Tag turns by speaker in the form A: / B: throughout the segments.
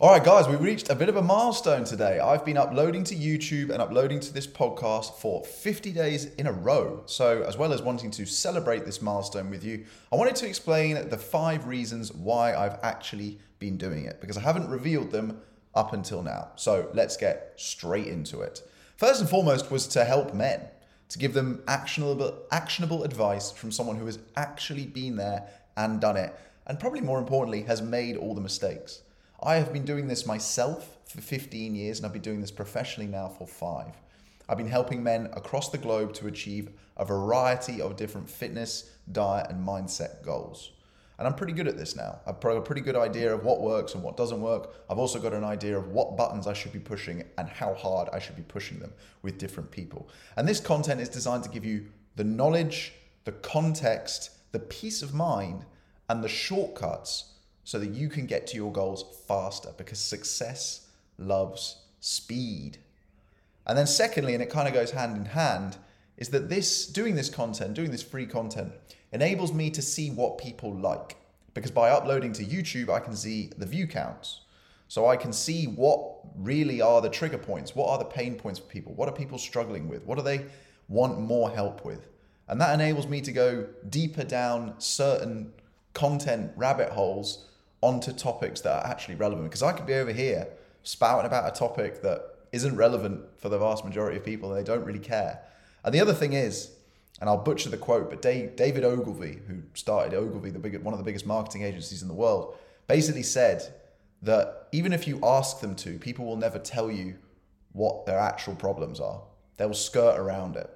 A: All right, guys, we reached a bit of a milestone today. I've been uploading to YouTube and uploading to this podcast for 50 days in a row. So, as well as wanting to celebrate this milestone with you, I wanted to explain the five reasons why I've actually been doing it because I haven't revealed them up until now. So, let's get straight into it. First and foremost was to help men, to give them actionable actionable advice from someone who has actually been there and done it, and probably more importantly has made all the mistakes. I have been doing this myself for 15 years and I've been doing this professionally now for five. I've been helping men across the globe to achieve a variety of different fitness, diet, and mindset goals. And I'm pretty good at this now. I've got a pretty good idea of what works and what doesn't work. I've also got an idea of what buttons I should be pushing and how hard I should be pushing them with different people. And this content is designed to give you the knowledge, the context, the peace of mind, and the shortcuts so that you can get to your goals faster because success loves speed. And then, secondly, and it kind of goes hand in hand, is that this doing this content, doing this free content, enables me to see what people like. Because by uploading to YouTube, I can see the view counts. So I can see what really are the trigger points, what are the pain points for people, what are people struggling with, what do they want more help with. And that enables me to go deeper down certain content rabbit holes onto topics that are actually relevant. Because I could be over here spouting about a topic that isn't relevant for the vast majority of people they don't really care. And the other thing is, and I'll butcher the quote, but David Ogilvy, who started Ogilvy, the big, one of the biggest marketing agencies in the world, basically said that even if you ask them to, people will never tell you what their actual problems are. They'll skirt around it.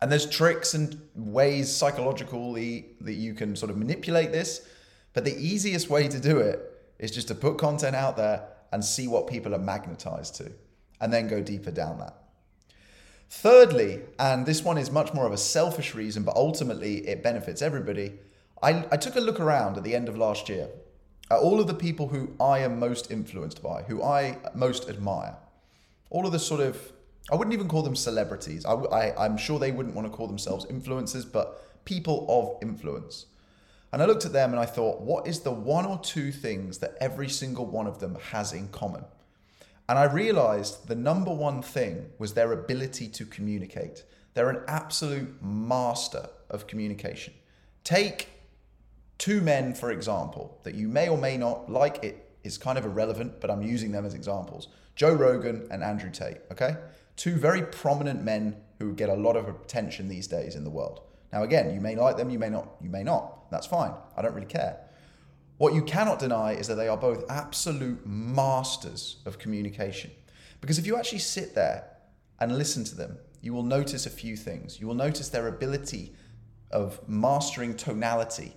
A: And there's tricks and ways psychologically that you can sort of manipulate this but the easiest way to do it is just to put content out there and see what people are magnetized to, and then go deeper down that. Thirdly, and this one is much more of a selfish reason, but ultimately it benefits everybody. I, I took a look around at the end of last year at all of the people who I am most influenced by, who I most admire. All of the sort of, I wouldn't even call them celebrities. I, I, I'm sure they wouldn't want to call themselves influencers, but people of influence. And I looked at them and I thought, what is the one or two things that every single one of them has in common? And I realized the number one thing was their ability to communicate. They're an absolute master of communication. Take two men, for example, that you may or may not like. It is kind of irrelevant, but I'm using them as examples Joe Rogan and Andrew Tate, okay? Two very prominent men who get a lot of attention these days in the world. Now, again, you may like them, you may not, you may not. That's fine. I don't really care. What you cannot deny is that they are both absolute masters of communication. Because if you actually sit there and listen to them, you will notice a few things. You will notice their ability of mastering tonality,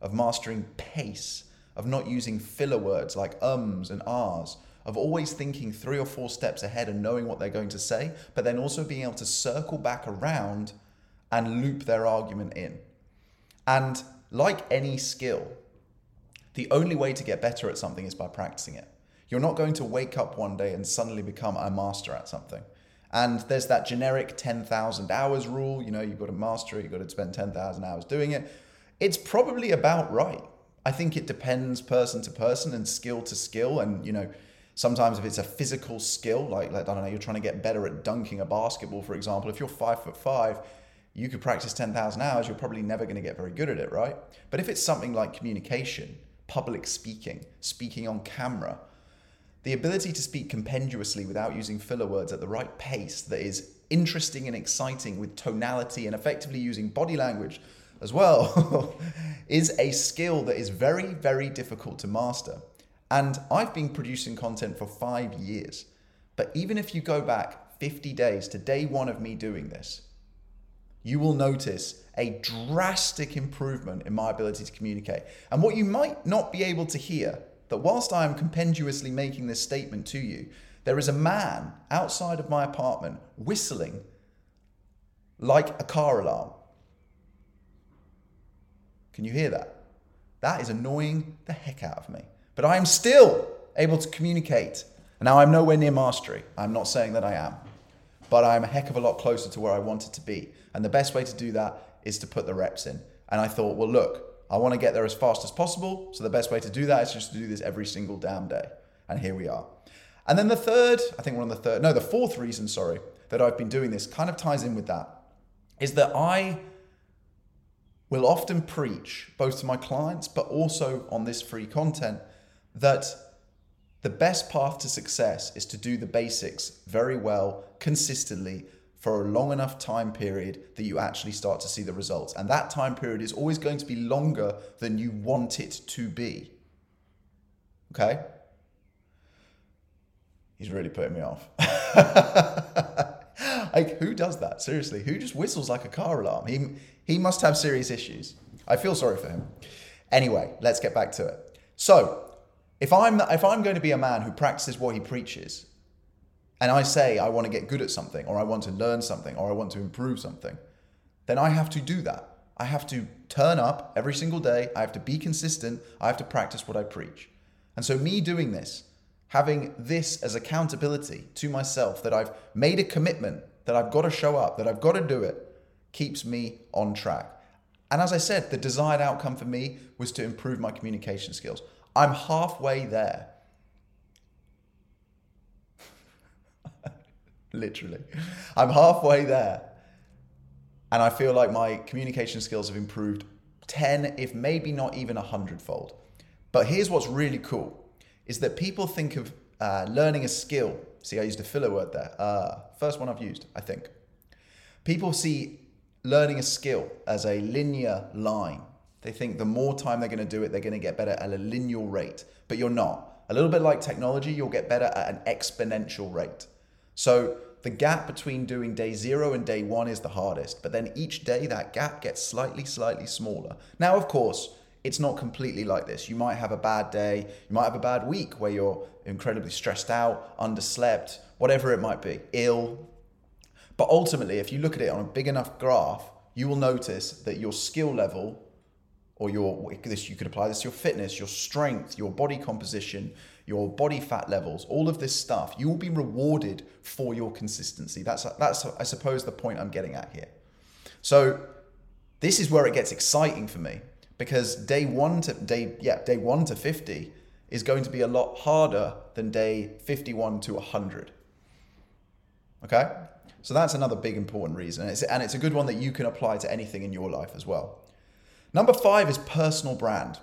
A: of mastering pace, of not using filler words like ums and ahs, of always thinking three or four steps ahead and knowing what they're going to say, but then also being able to circle back around and loop their argument in. And like any skill, the only way to get better at something is by practicing it. You're not going to wake up one day and suddenly become a master at something. And there's that generic 10,000 hours rule. You know, you've got to master it, you've got to spend 10,000 hours doing it. It's probably about right. I think it depends person to person and skill to skill. And, you know, sometimes if it's a physical skill, like, like I don't know, you're trying to get better at dunking a basketball, for example, if you're five foot five, you could practice 10,000 hours, you're probably never going to get very good at it, right? But if it's something like communication, public speaking, speaking on camera, the ability to speak compendiously without using filler words at the right pace that is interesting and exciting with tonality and effectively using body language as well is a skill that is very, very difficult to master. And I've been producing content for five years. But even if you go back 50 days to day one of me doing this, you will notice a drastic improvement in my ability to communicate. And what you might not be able to hear, that whilst I am compendiously making this statement to you, there is a man outside of my apartment whistling like a car alarm. Can you hear that? That is annoying the heck out of me. But I am still able to communicate. Now, I'm nowhere near mastery. I'm not saying that I am but I'm a heck of a lot closer to where I wanted to be. And the best way to do that is to put the reps in. And I thought, well, look, I want to get there as fast as possible. So the best way to do that is just to do this every single damn day. And here we are. And then the third, I think we're on the third, no, the fourth reason, sorry, that I've been doing this kind of ties in with that is that I will often preach, both to my clients, but also on this free content, that the best path to success is to do the basics very well, consistently, for a long enough time period that you actually start to see the results. And that time period is always going to be longer than you want it to be. Okay? He's really putting me off. like, who does that? Seriously, who just whistles like a car alarm? He, he must have serious issues. I feel sorry for him. Anyway, let's get back to it. So, if I'm, if I'm going to be a man who practices what he preaches, and I say I want to get good at something, or I want to learn something, or I want to improve something, then I have to do that. I have to turn up every single day. I have to be consistent. I have to practice what I preach. And so, me doing this, having this as accountability to myself, that I've made a commitment, that I've got to show up, that I've got to do it, keeps me on track. And as I said, the desired outcome for me was to improve my communication skills. I'm halfway there. Literally. I'm halfway there. And I feel like my communication skills have improved 10, if maybe not even a hundredfold. But here's what's really cool is that people think of uh, learning a skill. See, I used a filler word there. Uh, first one I've used, I think. People see learning a skill as a linear line. They think the more time they're going to do it, they're going to get better at a linear rate. But you're not. A little bit like technology, you'll get better at an exponential rate. So the gap between doing day zero and day one is the hardest. But then each day, that gap gets slightly, slightly smaller. Now, of course, it's not completely like this. You might have a bad day, you might have a bad week where you're incredibly stressed out, underslept, whatever it might be, ill. But ultimately, if you look at it on a big enough graph, you will notice that your skill level or your this you could apply this to your fitness, your strength, your body composition, your body fat levels, all of this stuff, you will be rewarded for your consistency. That's that's I suppose the point I'm getting at here. So this is where it gets exciting for me because day one to day yeah day one to 50 is going to be a lot harder than day 51 to 100 okay? So that's another big important reason. And it's, and it's a good one that you can apply to anything in your life as well. Number five is personal brand.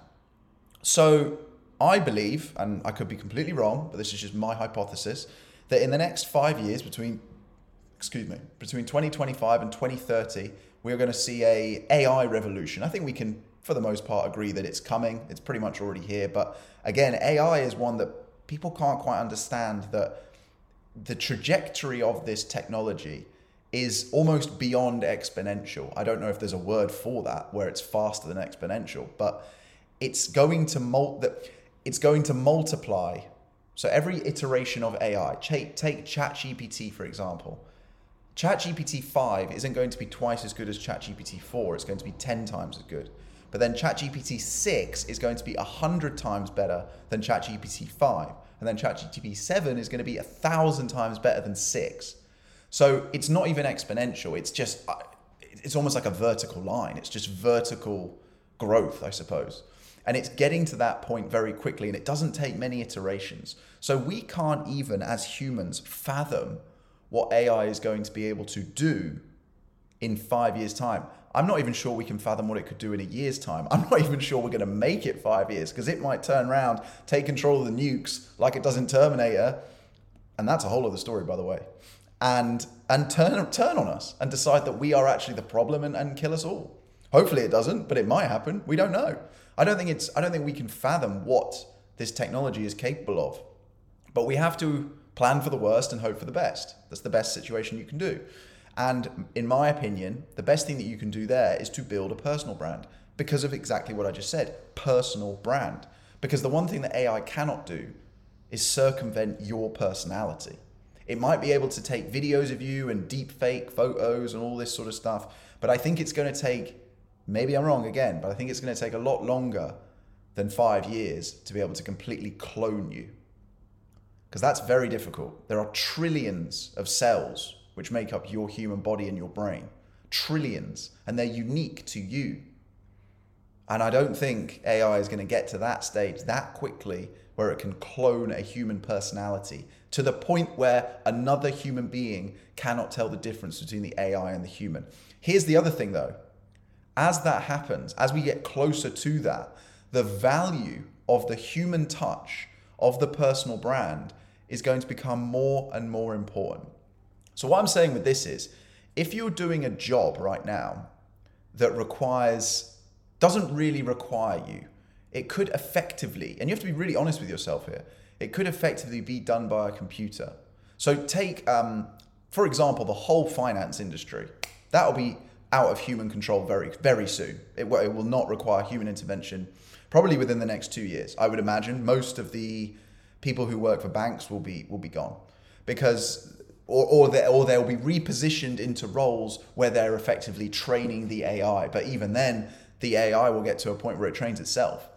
A: So i believe and i could be completely wrong but this is just my hypothesis that in the next five years between excuse me between 2025 and 2030 we're going to see a ai revolution i think we can for the most part, agree that it's coming. It's pretty much already here. But again, AI is one that people can't quite understand that the trajectory of this technology is almost beyond exponential. I don't know if there's a word for that where it's faster than exponential, but it's going to mul- that it's going to multiply. So every iteration of AI, take, take ChatGPT for example. ChatGPT 5 isn't going to be twice as good as ChatGPT 4, it's going to be 10 times as good. But then ChatGPT 6 is going to be 100 times better than ChatGPT 5. And then ChatGPT 7 is going to be 1,000 times better than 6. So it's not even exponential. It's just, uh, it's almost like a vertical line. It's just vertical growth, I suppose. And it's getting to that point very quickly, and it doesn't take many iterations. So we can't even, as humans, fathom what AI is going to be able to do in five years' time. I'm not even sure we can fathom what it could do in a year's time. I'm not even sure we're going to make it five years because it might turn around, take control of the nukes like it does in Terminator, and that's a whole other story, by the way, and and turn turn on us and decide that we are actually the problem and, and kill us all. Hopefully it doesn't, but it might happen. We don't know. I don't think it's I don't think we can fathom what this technology is capable of. But we have to plan for the worst and hope for the best. That's the best situation you can do. And in my opinion, the best thing that you can do there is to build a personal brand because of exactly what I just said personal brand. Because the one thing that AI cannot do is circumvent your personality. It might be able to take videos of you and deep fake photos and all this sort of stuff, but I think it's going to take, maybe I'm wrong again, but I think it's going to take a lot longer than five years to be able to completely clone you. Because that's very difficult. There are trillions of cells which make up your human body and your brain. Trillions. And they're unique to you. And I don't think AI is going to get to that stage that quickly where it can clone a human personality to the point where another human being cannot tell the difference between the AI and the human. Here's the other thing though. As that happens, as we get closer to that, the value of the human touch of the personal brand is going to become more and more important. So, what I'm saying with this is if you're doing a job right now that requires, doesn't really require you, it could effectively, and you have to be really honest with yourself here, it could effectively be done by a computer. So, take, um, for example, the whole finance industry. That will be out of human control very, very soon. It, it will not require human intervention, probably within the next two years. I would imagine most of the people who work for banks will be will be gone because or or, they, or they'll be repositioned into roles where they're effectively training the AI. But even then, the AI will get to a point where it trains itself.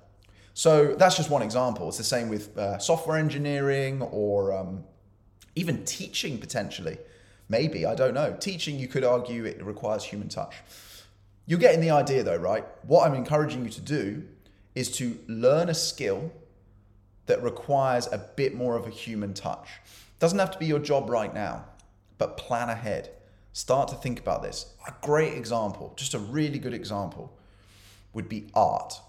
A: So that's just one example. It's the same with uh, software engineering or um, even teaching potentially. Maybe, I don't know. Teaching, you could argue it requires human touch. You're getting the idea though, right? What I'm encouraging you to do is to learn a skill that requires a bit more of a human touch. Doesn't have to be your job right now, but plan ahead. Start to think about this. A great example, just a really good example, would be art.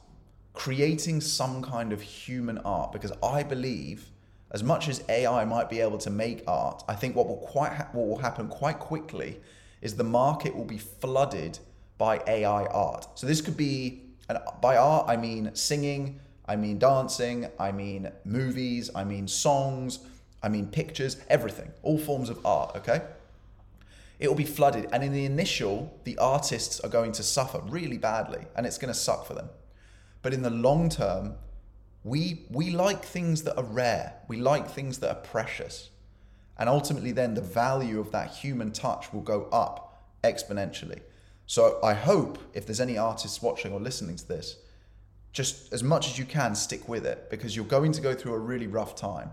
A: Creating some kind of human art, because I believe, as much as AI might be able to make art, I think what will quite ha- what will happen quite quickly is the market will be flooded by AI art. So this could be, by art I mean singing, I mean dancing, I mean movies, I mean songs, I mean pictures, everything, all forms of art, okay? It will be flooded. And in the initial, the artists are going to suffer really badly and it's going to suck for them. But in the long term, we, we like things that are rare, we like things that are precious. And ultimately, then the value of that human touch will go up exponentially. So I hope if there's any artists watching or listening to this, just as much as you can, stick with it because you're going to go through a really rough time.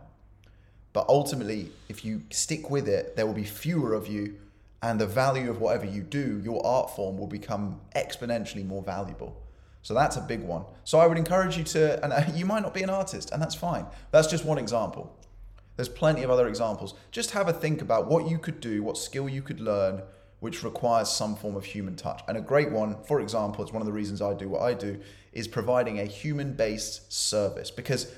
A: But ultimately, if you stick with it, there will be fewer of you, and the value of whatever you do, your art form will become exponentially more valuable. So that's a big one. So I would encourage you to, and uh, you might not be an artist, and that's fine. That's just one example. There's plenty of other examples. Just have a think about what you could do, what skill you could learn, which requires some form of human touch. And a great one, for example, it's one of the reasons I do what I do, is providing a human based service. Because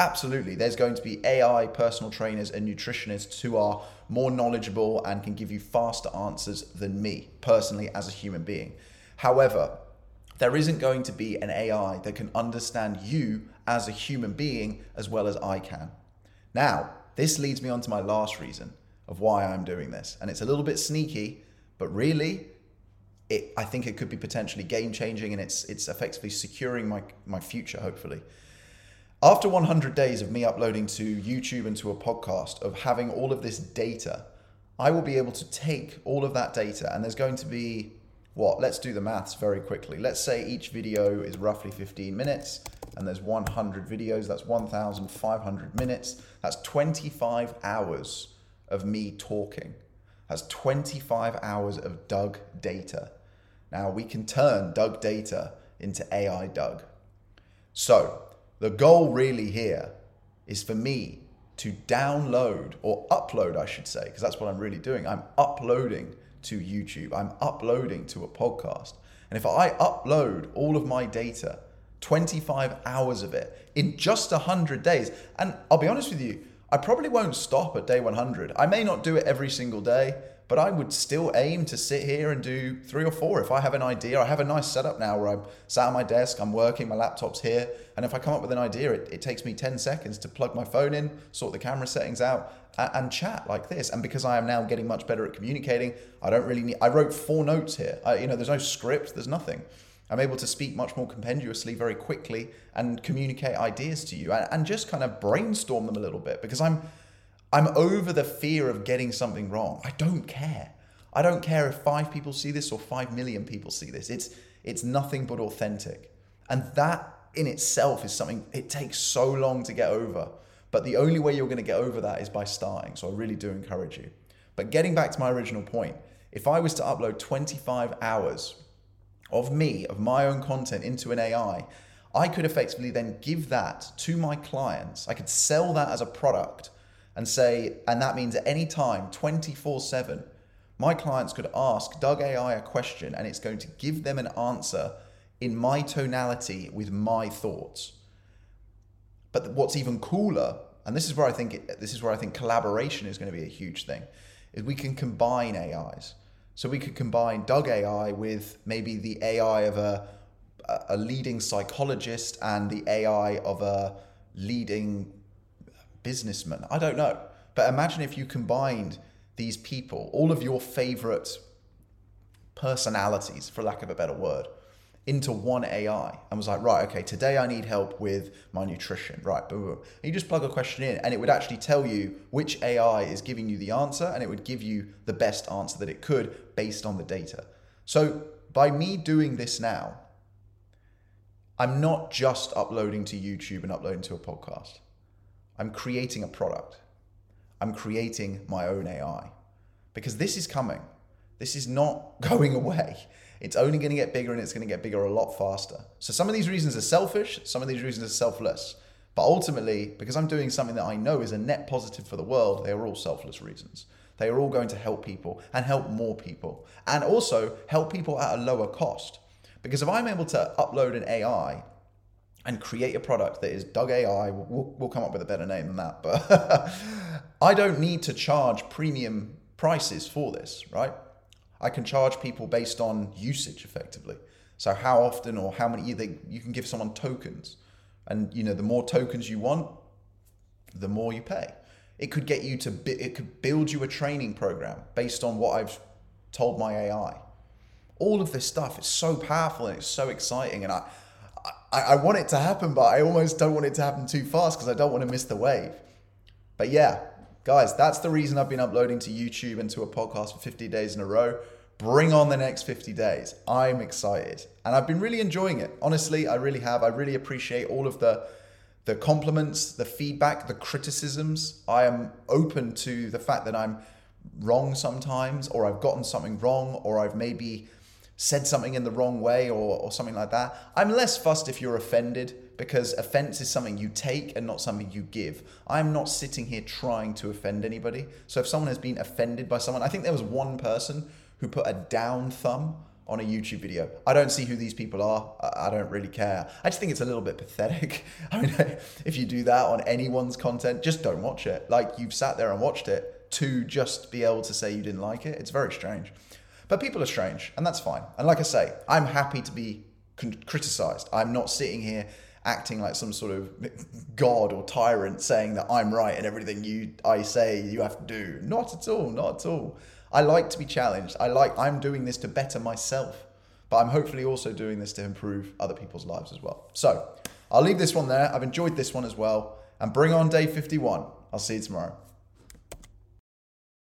A: absolutely, there's going to be AI personal trainers and nutritionists who are more knowledgeable and can give you faster answers than me personally as a human being. However, there isn't going to be an AI that can understand you as a human being as well as I can. Now, this leads me on to my last reason of why I'm doing this. And it's a little bit sneaky, but really, it, I think it could be potentially game changing and it's, it's effectively securing my, my future, hopefully. After 100 days of me uploading to YouTube and to a podcast, of having all of this data, I will be able to take all of that data and there's going to be what? Let's do the maths very quickly. Let's say each video is roughly 15 minutes and there's 100 videos, that's 1,500 minutes. That's 25 hours of me talking. That's 25 hours of Doug data. Now we can turn Doug data into AI Doug. So the goal really here is for me to download or upload, I should say, because that's what I'm really doing. I'm uploading to YouTube, I'm uploading to a podcast. And if I upload all of my data, 25 hours of it in just 100 days, and I'll be honest with you, I probably won't stop at day 100. I may not do it every single day, but I would still aim to sit here and do three or four. If I have an idea, I have a nice setup now where I'm sat at my desk, I'm working, my laptop's here, and if I come up with an idea, it, it takes me 10 seconds to plug my phone in, sort the camera settings out, and, and chat like this. And because I am now getting much better at communicating, I don't really need, I wrote four notes here. I, you know, there's no script, there's nothing. I'm able to speak much more compendiously very quickly and communicate ideas to you and, and just kind of brainstorm them a little bit because I'm I'm over the fear of getting something wrong. I don't care. I don't care if 5 people see this or 5 million people see this. It's it's nothing but authentic. And that in itself is something it takes so long to get over. But the only way you're going to get over that is by starting. So I really do encourage you. But getting back to my original point, if I was to upload 25 hours of me, of my own content into an AI, I could effectively then give that to my clients. I could sell that as a product and say, and that means at any time, 24 7, my clients could ask Doug AI a question and it's going to give them an answer in my tonality with my thoughts. But what's even cooler, and this is where I think it, this is where I think collaboration is going to be a huge thing, is we can combine AIs. So we could combine Doug AI with maybe the AI of a a leading psychologist and the AI of a leading businessman. I don't know. But imagine if you combined these people, all of your favorite personalities, for lack of a better word, into one AI and was like, right, okay, today I need help with my nutrition. Right, boom, boom. And you just plug a question in and it would actually tell you which AI is giving you the answer and it would give you the best answer that it could based on the data. So by me doing this now, I'm not just uploading to YouTube and uploading to a podcast. I'm creating a product. I'm creating my own AI because this is coming. This is not going away. It's only going to get bigger and it's going to get bigger a lot faster. So some of these reasons are selfish, some of these reasons are selfless. But ultimately, because I'm doing something that I know is a net positive for the world, they are all selfless reasons. They are all going to help people and help more people and also help people at a lower cost. Because if I'm able to upload an AI and create a product that is Doug AI, we'll, we'll come up with a better name than that, but I don't need to charge premium prices for this, right? I can charge people based on usage effectively. So how often or how many they, you can give someone tokens. And you know, the more tokens you want, the more you pay. It could get you to it could build you a training program based on what I've told my AI all of this stuff is so powerful and it's so exciting and I, I, I want it to happen but I almost don't want it to happen too fast because I don't want to miss the wave. But yeah guys that's the reason I've been uploading to YouTube and to a podcast for 50 days in a row. Bring on the next 50 days. I'm excited. And I've been really enjoying it. Honestly I really have. I really appreciate all of the the compliments the feedback the criticisms. I am open to the fact that I'm wrong sometimes or I've gotten something wrong or I've maybe said something in the wrong way or, or something like that. I'm less fussed if you're offended because offense is something you take and not something you give. I'm not sitting here trying to offend anybody. So if someone has been offended by someone, I think there was one person who put a down thumb on a YouTube video. I don't see who these people are. I don't really care. I just think it's a little bit pathetic. I mean, if you do that on anyone's content, just don't watch it. Like you've sat there and watched it to just be able to say you didn't like it. It's very strange. But people are strange, and that's fine. And like I say, I'm happy to be criticized. I'm not sitting here acting like some sort of god or tyrant saying that I'm right and everything you I say you have to do. Not at all, not at all. I like to be challenged. I like I'm doing this to better myself, but I'm hopefully also doing this to improve other people's lives as well. So, I'll leave this one there. I've enjoyed this one as well and bring on day 51. I'll see you tomorrow.